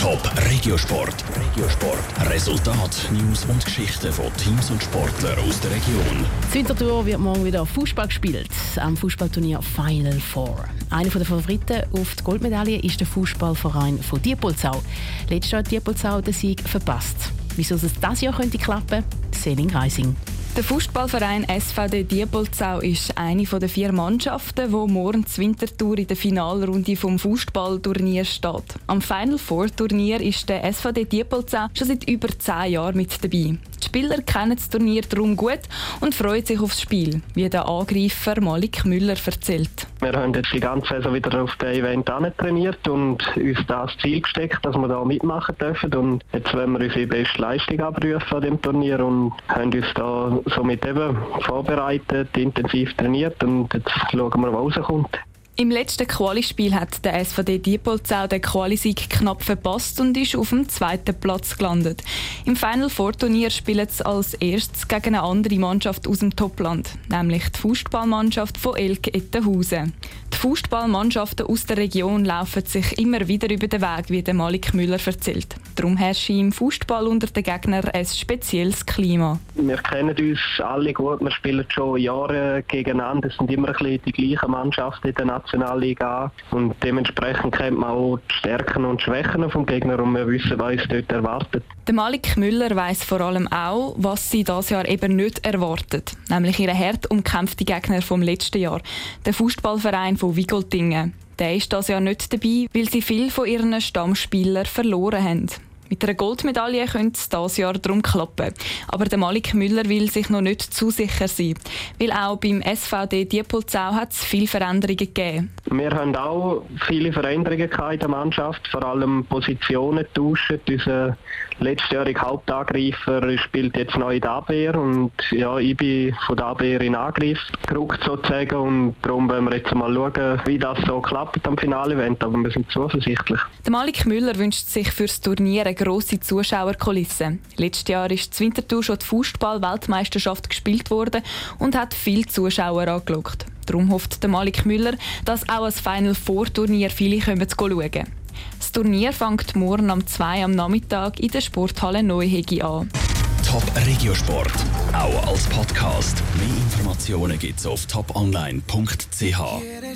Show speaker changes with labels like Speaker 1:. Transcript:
Speaker 1: Top Regiosport. Regiosport. Resultat, News und Geschichten von Teams und Sportlern aus der Region.
Speaker 2: Winterthur wird morgen wieder Fußball gespielt am Fußballturnier Final Four. Einer der Favoriten auf die Goldmedaille ist der Fußballverein von Diepolzau. Letztes Jahr hat Diepolzau den Sieg verpasst. Wieso es dieses Jahr könnte klappen? Selin Reising.
Speaker 3: Der Fußballverein SVD Diepolzau ist eine der vier Mannschaften, die morgen zur Wintertour in der Finalrunde vom Fußballturnier steht. Am Final Four Turnier ist der SVD Diepolzau schon seit über zehn Jahren mit dabei. Die Spieler kennen das Turnier darum gut und freuen sich aufs Spiel, wie der Angreifer Malik Müller erzählt.
Speaker 4: Wir haben jetzt die ganze Saison wieder auf dem Event trainiert und uns das Ziel gesteckt, dass wir da mitmachen dürfen. Und jetzt wollen wir unsere beste Leistung abrufen an dem Turnier und haben uns da somit eben vorbereitet, intensiv trainiert und jetzt schauen wir, was rauskommt.
Speaker 3: Im letzten Qualispiel hat der SVD Diepolzau den Qualisieg knapp verpasst und ist auf dem zweiten Platz gelandet. Im Final Four Turnier spielt es als erstes gegen eine andere Mannschaft aus dem Topland, nämlich die Fußballmannschaft von Elke Ettenhausen. Die Fußballmannschaften aus der Region laufen sich immer wieder über den Weg, wie der Malik Müller erzählt. Darum herrscht im Fußball unter den Gegnern ein spezielles Klima.
Speaker 4: Wir kennen uns alle gut, wir spielen schon Jahre gegeneinander. Es sind immer ein bisschen die gleichen Mannschaften in der Nationalliga und dementsprechend kennt man auch die Stärken und Schwächen vom Gegner und wir wissen, was uns dort erwartet.
Speaker 3: Der Malik Müller weiß vor allem auch, was sie das Jahr eben nicht erwartet, nämlich ihre hart umkämpfte Gegner vom letzten Jahr, der Fußballverein von Wigoltingen. Der ist das Jahr nicht dabei, weil sie viel von ihren Stammspielern verloren haben. Mit einer Goldmedaille könnte es dieses Jahr darum klappen. Aber der Malik Müller will sich noch nicht zu sicher sein. Weil auch beim SVD Diepolzau hat es viele Veränderungen gegeben.
Speaker 4: Wir haben auch viele Veränderungen in der Mannschaft, vor allem Positionen tauschen. Unser letztjähriger Hauptangreifer spielt jetzt neu in der Abwehr und ja, ich bin von der Abwehr in Angriff gerückt sozusagen und darum wollen wir jetzt mal schauen, wie das so klappt am Finale-Event, aber wir sind zuversichtlich.
Speaker 3: Der Malik Müller wünscht sich für das Turnier eine grosse Zuschauerkulisse. Letztes Jahr ist zur Winterthur schon die Fußball-Weltmeisterschaft gespielt worden und hat viele Zuschauer angelockt. Darum hofft der Malik Müller, dass auch ein Final Four Turnier viele kommen zu schauen. Das Turnier fängt morgen um 2 am Nachmittag in der Sporthalle Neuhegi an.
Speaker 1: Top Regiosport, auch als Podcast. Mehr Informationen gibt's auf toponline.ch.